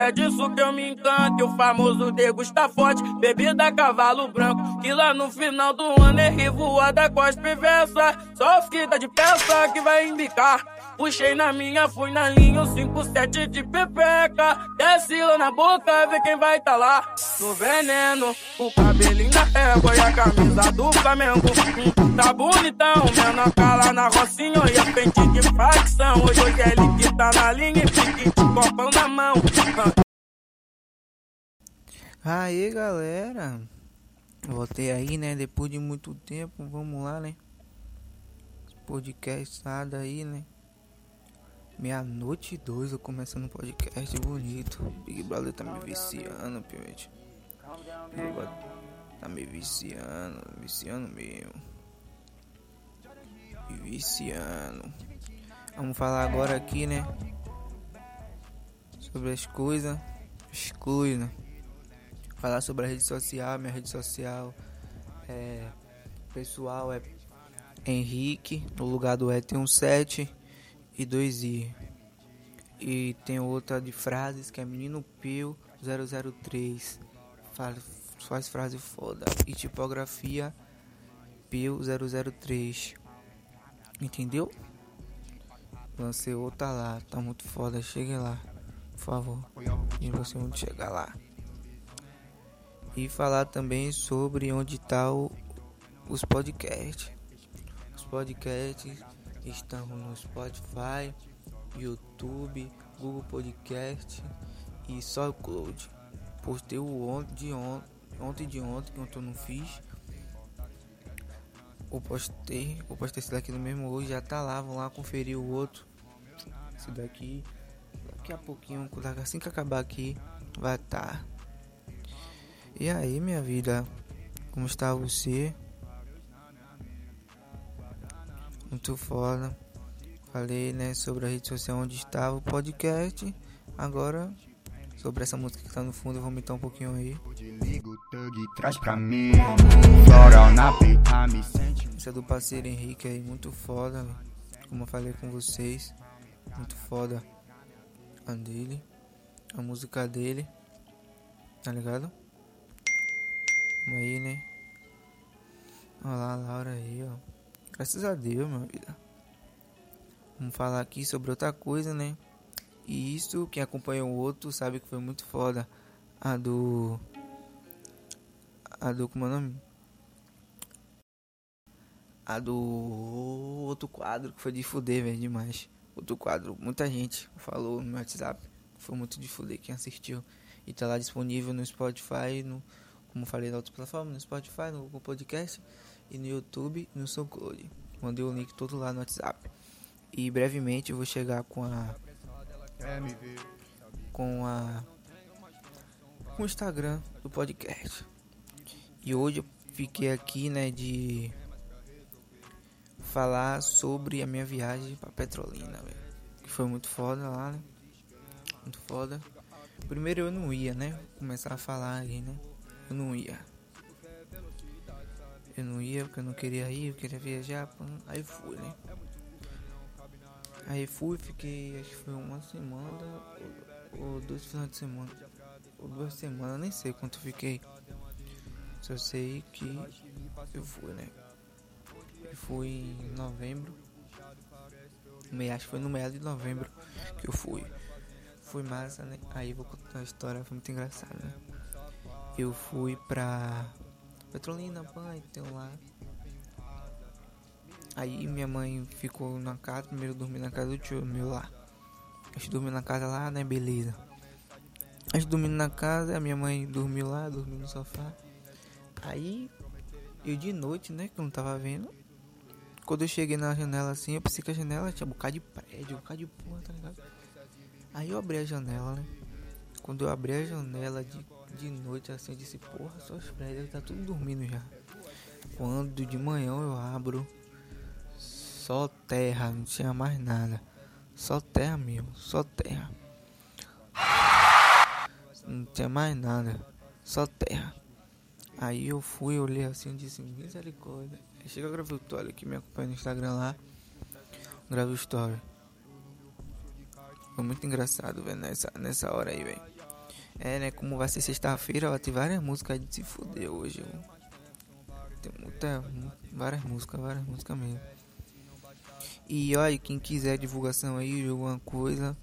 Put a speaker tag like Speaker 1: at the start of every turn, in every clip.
Speaker 1: É disso que eu me encanto, o famoso degusta forte, bebida cavalo branco, que lá no final do ano é revoada cospe versa, só os que tá de peça que vai embicar. Puxei na minha, fui na linha, o 57 de pepeca. Desce lá na boca, vê quem vai tá lá. No veneno, o cabelinho na égua e a camisa do Flamengo. Tá bonitão, menor cala na rocinha e a pente de facção. Hoje, hoje é ele que tá na linha e pique de copão na mão.
Speaker 2: Aí galera, voltei aí né, depois de muito tempo, vamos lá né, podcast nada aí né, meia-noite e dois eu começando um podcast bonito, Big Brother tá me viciando, pivete, tá me viciando, viciando mesmo, me viciando, vamos falar agora aqui né, sobre as coisas, as coisas, falar sobre a rede social, minha rede social é pessoal é Henrique, no lugar do E tem um 7 e 2 I. E tem outra de frases que é Menino Pio 003. Faz, faz frase foda. E tipografia Pio 003. Entendeu? Lancei outra lá, tá muito foda, chegue lá, por favor. E você onde chegar lá e falar também sobre onde está os podcasts. Os podcasts estão no Spotify, YouTube, Google Podcast e SoundCloud. Postei o ontem de ontem, ontem de ontem que eu não fiz. Eu postei, eu postei esse daqui no mesmo hoje, já tá lá, vão lá conferir o outro. Esse daqui, daqui a pouquinho, assim que acabar aqui, vai estar. Tá. E aí, minha vida, como está você? Muito foda. Falei, né, sobre a rede social onde estava o podcast. Agora, sobre essa música que tá no fundo, eu vou aumentar um pouquinho aí. Essa é do parceiro Henrique aí, muito foda, como eu falei com vocês. Muito foda a dele, a música dele, tá ligado? Aí, né? Olha lá a Laura aí, ó. Graças a Deus, minha vida. Vamos falar aqui sobre outra coisa, né? E isso, quem acompanhou o outro sabe que foi muito foda. A do. A do. Como é o nome? A do. Outro quadro que foi de fuder, velho, demais. Outro quadro, muita gente falou no WhatsApp. Foi muito de fuder quem assistiu. E tá lá disponível no Spotify, no como falei na outra plataforma, no Spotify, no Google Podcast e no YouTube no SoundCloud. Mandei o link todo lá no WhatsApp. E brevemente eu vou chegar com a com a com o Instagram do podcast. E hoje eu fiquei aqui, né, de falar sobre a minha viagem para Petrolina, que foi muito foda lá, né? Muito foda. Primeiro eu não ia, né? Começar a falar aí, né? Eu não ia. Eu não ia porque eu não queria ir, eu queria viajar. Aí fui, né? Aí fui, fiquei, acho que foi uma semana ou, ou dois finais de semana. Ou duas semanas, nem sei quanto fiquei. Só sei que eu fui, né? Eu fui em novembro. Acho que foi no meio de novembro que eu fui. Foi massa, né? Aí vou contar a história, foi muito engraçado, né? Eu fui pra Petrolina, pai, então lá. Aí minha mãe ficou na casa, primeiro dormi na casa do tio meu lá. A gente dormiu na casa lá, né, beleza. A gente dormindo na casa, a minha mãe dormiu lá, dormiu no sofá. Aí, eu de noite, né, que eu não tava vendo. Quando eu cheguei na janela assim, eu pensei que a janela tinha um bocado de prédio, um bocado de porra, tá ligado? Aí eu abri a janela, né. Quando eu abri a janela de de noite assim, eu disse, porra, só os prédios tá tudo dormindo já. Quando de manhã eu abro, só terra, não tinha mais nada. Só terra mesmo, só terra. Não tinha mais nada, só terra. Aí eu fui, olhei assim disse, misericórdia. Chega a gravar o story que me acompanha no Instagram lá. Grava o story. Foi muito engraçado, velho, nessa, nessa hora aí, velho. É, né? Como vai ser sexta-feira, vai ter várias músicas de se fuder hoje. Tem muita, várias músicas, várias músicas mesmo. E olha, quem quiser divulgação aí alguma coisa,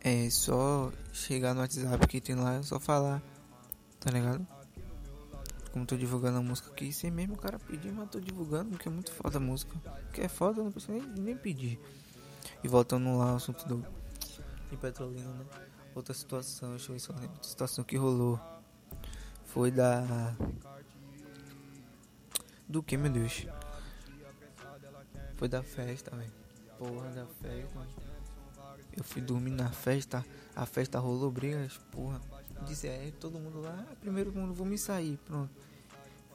Speaker 2: é só chegar no WhatsApp que tem lá, é só falar, tá ligado? Como tô divulgando a música aqui, sem mesmo o cara pedir, mas tô divulgando porque é muito foda a música. Que é foda, não precisa nem, nem pedir. E voltando lá ao assunto do de Petrolina, né? Outra situação, deixa eu ver se eu lembro. Outra situação que rolou foi da. Do que, meu Deus? Foi da festa, velho. Porra, da festa. Eu fui dormir na festa. A festa rolou brigas, porra. Disse, é, todo mundo lá. Ah, primeiro mundo, vou me sair, pronto.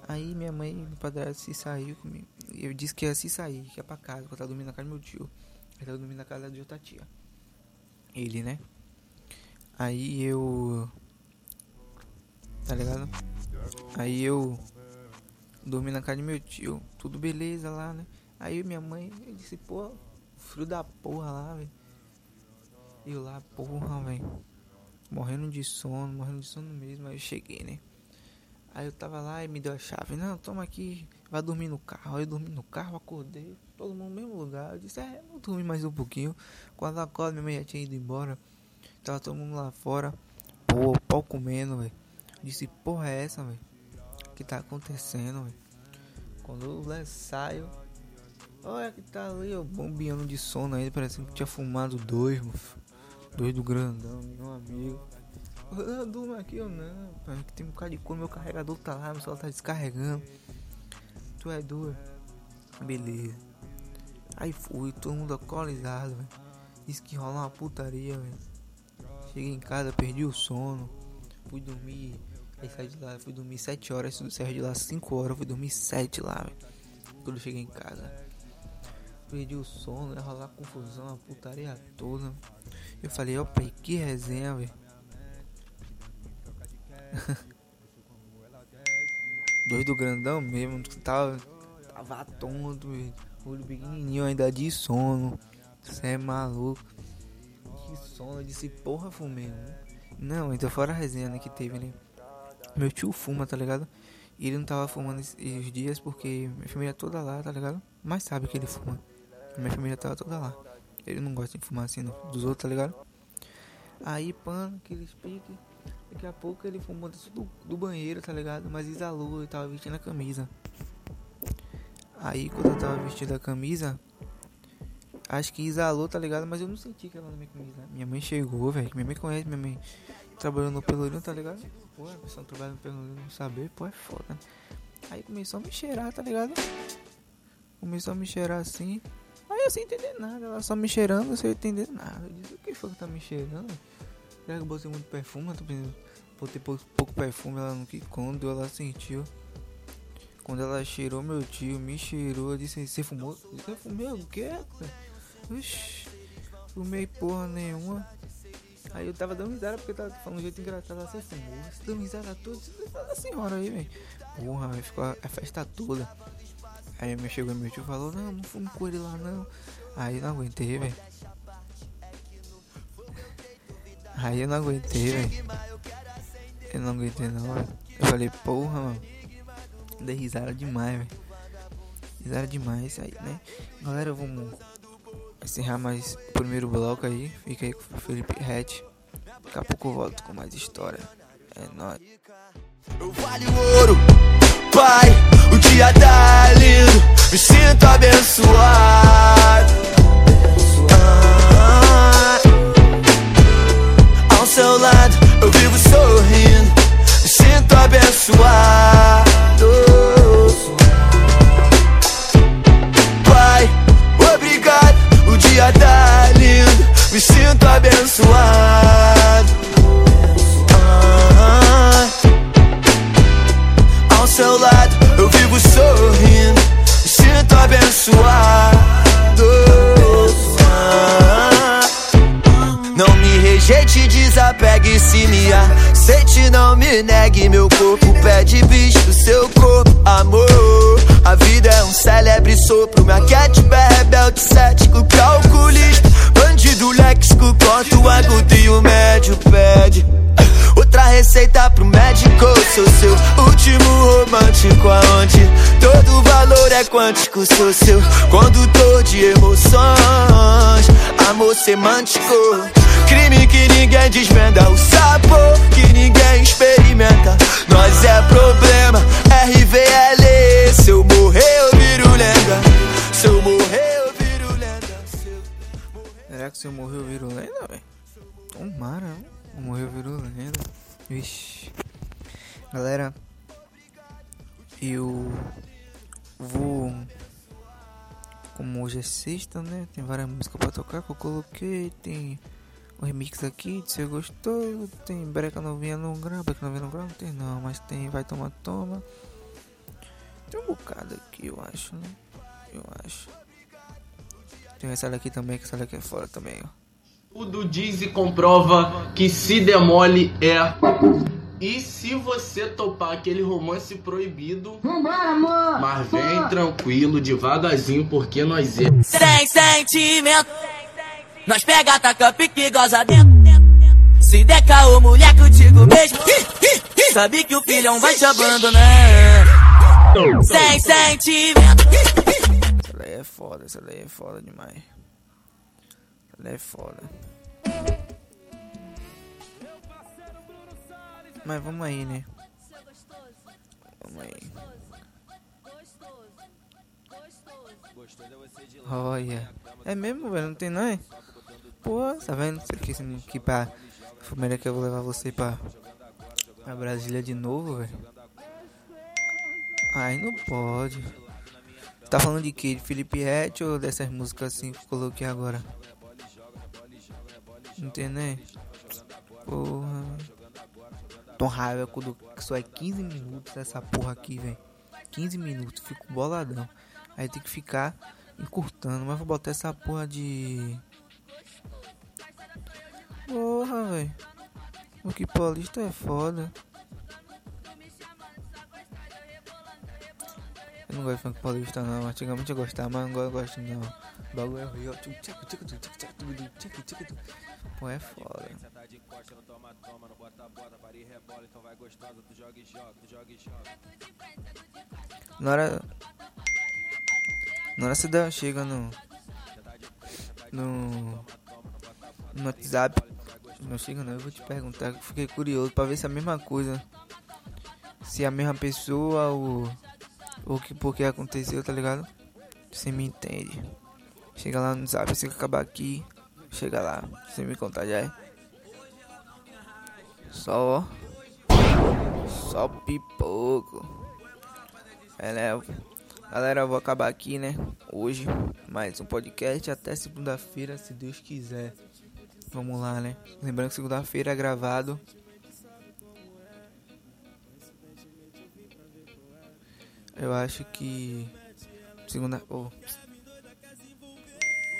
Speaker 2: Aí minha mãe meu padrasto se saiu comigo. Eu disse que ia se sair, que ia pra casa, que eu tava dormindo na casa do meu tio. Eu tava dormindo na casa de outra tia. Ele, né? Aí eu. Tá ligado? Aí eu. Dormi na casa de meu tio. Tudo beleza lá, né? Aí minha mãe eu disse, pô, frio da porra lá, velho. E eu lá, porra, velho. Morrendo de sono, morrendo de sono mesmo. Aí eu cheguei, né? Aí eu tava lá e me deu a chave. Não, toma aqui, vai dormir no carro. Aí eu dormi no carro, acordei, todo mundo no mesmo lugar. Eu disse, é, vou dormir mais um pouquinho. Quando eu acordo, minha mãe já tinha ido embora. Tava todo mundo lá fora. Pô, pau comendo, velho. Disse, porra é essa, velho? Que tá acontecendo, velho? Quando eu saio, olha que tá ali, eu bombeando de sono ainda, parecendo que tinha fumado dois, mano. Dois do grandão, meu amigo. Eu durmo aqui ou não, pai, que tem um bocado de cor, meu carregador tá lá, meu celular tá descarregando. Tu é doido? Beleza. Aí fui, todo mundo alcoolizado, velho. Disse que rola uma putaria, velho. Cheguei em casa, perdi o sono. Fui dormir. Aí saí de lá, fui dormir 7 horas. Saí de lá 5 horas, fui dormir 7 lá. Quando cheguei em casa. Perdi o sono, ia rolar confusão, a putaria toda. Eu falei, opa, que resenha, velho. Doido grandão mesmo, tava, tava tonto, velho. Olho pequenininho ainda de sono. Você é maluco. Que sono, eu disse, porra, fumei. Não, então fora a resenha né, que teve, né? Meu tio fuma, tá ligado? E ele não tava fumando esses dias porque minha família toda lá, tá ligado? Mas sabe que ele fuma. Minha família tava toda lá. Ele não gosta de fumar assim, não. Dos outros, tá ligado? Aí, pano, aqueles piques. Daqui a pouco ele fumou do, do banheiro, tá ligado? Mas exalou e tava vestindo a camisa. Aí, quando eu tava vestindo a camisa, acho que exalou, tá ligado? Mas eu não senti que ela na minha camisa. Minha mãe chegou, velho. Minha mãe conhece, minha mãe trabalhou no Pelourinho, tá ligado? Pô, a pessoa trabalha no Pelourinho, não saber, pô, é foda. Aí começou a me cheirar, tá ligado? Começou a me cheirar assim. Aí eu sem entender nada, ela só me cheirando, sem entender nada. Eu disse, o que foi que tá me cheirando? Será que eu botei muito perfume? Eu tô pensando, botei pouco, pouco perfume, ela não que quando ela sentiu. Quando ela cheirou meu tio, me cheirou, disse, você fumou? Você fumou o quê? Oxi, fumei porra nenhuma. Aí eu tava dando risada porque tava falando um jeito engraçado, você fumou, você dando risada toda, a senhora aí, velho. Porra, ficou a festa toda. Aí me chegou meu tio falou, não, não fumo com ele lá não. Aí eu não aguentei, velho. Aí eu não aguentei, velho. Eu não aguentei não, véio. Eu falei, porra, mano. Dei risada demais, velho. Risada demais aí, né? Galera, vamos encerrar mais o primeiro bloco aí. Fica aí com o Felipe Red. Daqui a pouco eu volto com mais história. É nóis. Eu vale ouro, pai. O dia tá lindo. Me sinto abençoado. Ao seu lado, eu vivo sorrindo. Me sinto abençoado. Sopro, minha cat é rebelde, cético, calculista Bandido léxico, corta o agudo e o médio pede
Speaker 3: receita pro médico. Sou seu último romântico, aonde todo valor é quântico. Sou seu condutor de emoções, amor semântico. Crime que ninguém desvenda, o sabor que ninguém experimenta. Nós é problema,
Speaker 2: Vixe. Galera, eu vou. Como hoje é sexta, né? Tem várias músicas pra tocar que eu coloquei. Tem o remix aqui, se você gostou. Tem breca novinha não grava, breca novinha não grava, não tem não, mas tem Vai Tomar Toma. Tem um bocado aqui, eu acho, né? Eu acho. Tem essa daqui também, que essa daqui é fora também, ó.
Speaker 4: Tudo diz e comprova que se demole é. E se você topar aquele romance proibido,
Speaker 5: Vambora, amor!
Speaker 4: mas vem tranquilo, devagarzinho, porque nós é.
Speaker 1: Sem sentimento. Nós pega, taca, pique, goza dentro. Se der caô, mulher contigo mesmo. Sabe que o filhão vai te abandonar. Sem sentimento.
Speaker 2: Essa daí é foda, essa daí é foda demais. Daí é foda. Mas vamos aí, né? Vamos aí. Olha. É mesmo, velho? Não tem não, é? Pô, tá vendo? Isso aqui, aqui pra... Primeiro que eu vou levar você pra... Pra Brasília de novo, velho. Ai, não pode. Tá falando de que? De Felipe Rett ou dessas músicas assim que eu coloquei agora? Entendeu? Porra. Tô raiva quando só é 15 minutos essa porra aqui, velho. 15 minutos, fico boladão. Aí tem que ficar encurtando, mas vou botar essa porra de. Porra, velho. O que paulista é foda. Eu não gosto de funk paulista não, antigamente eu gostava, mas agora eu gosto não. O bagulho é horrível. Pô, é foda. Na hora. Na hora você dá, chega no. No. No WhatsApp. Não chega não, eu vou te perguntar. Eu fiquei curioso pra ver se é a mesma coisa. Se é a mesma pessoa ou. Ou que porque aconteceu, tá ligado? Você me entende. Chega lá no zap, você que acabar aqui. Chega lá, você me contar já é. Só. Só pipoco. Galera, galera, eu vou acabar aqui, né? Hoje, mais um podcast. Até segunda-feira, se Deus quiser. Vamos lá, né? Lembrando que segunda-feira é gravado. Eu acho que. Segunda. Oh.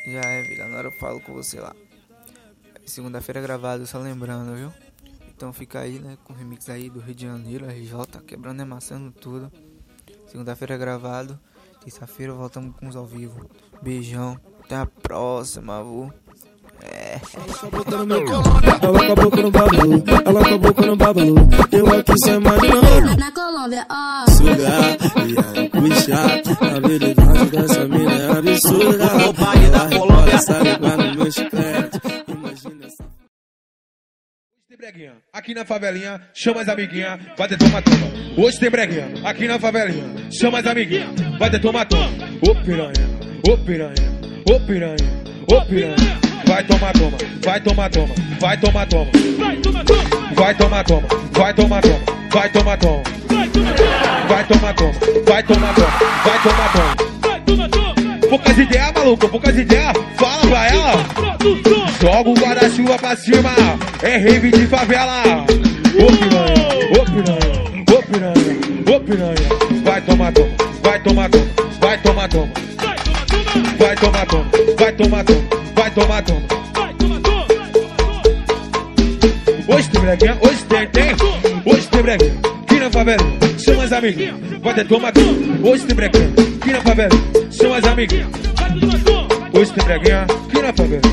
Speaker 2: Já é, Vila. Na hora eu falo com você lá. Segunda-feira é gravado, só lembrando, viu? Então fica aí, né? Com o remix aí do Rio de Janeiro, RJ, quebrando e amassando tudo. Segunda-feira é gravado. Terça-feira voltamos com os ao vivo. Beijão. Até a próxima, avô.
Speaker 6: Ela com a boca no babalu, ela com a boca no babalu. Eu aqui sem imaginar
Speaker 5: Na Colômbia, ó.
Speaker 6: sugar e puxar. A habilidade dessa mina é absurda. Ela rebola, sabe qual no meu chiclete. Imagina essa.
Speaker 7: Breguinha. Aqui na favelinha, chama as amiguinhas, vai ter toma toma. Hoje tem breguinha. Aqui na favelinha, chama as amiguinhas, vai ter toma toma. Ô piranha, ô piranha, ô piranha, ô piranha. Vai tomar toma, vai tomar toma, vai tomar toma. Vai tomar toma, vai tomar toma, vai tomar toma. Vai tomar toma, vai tomar toma, vai tomar toma. Poucas ideias, maluco, poucas ideias. Fala pra ela. Joga o guarda-chuva pra cima, é rave de favela. Ô piranha, ô piranha, ô piranha, ô piranha. Vai tomar toma, vai tomar toma, vai tomar toma. Vai tomar toma, vai tomar toma, favela. Chama as amiguinhas, vai ter toma toma. Hoje tem breguinha, aqui na favela. Chama as amiguinhas. Hoje tem breguinha, aqui na favela.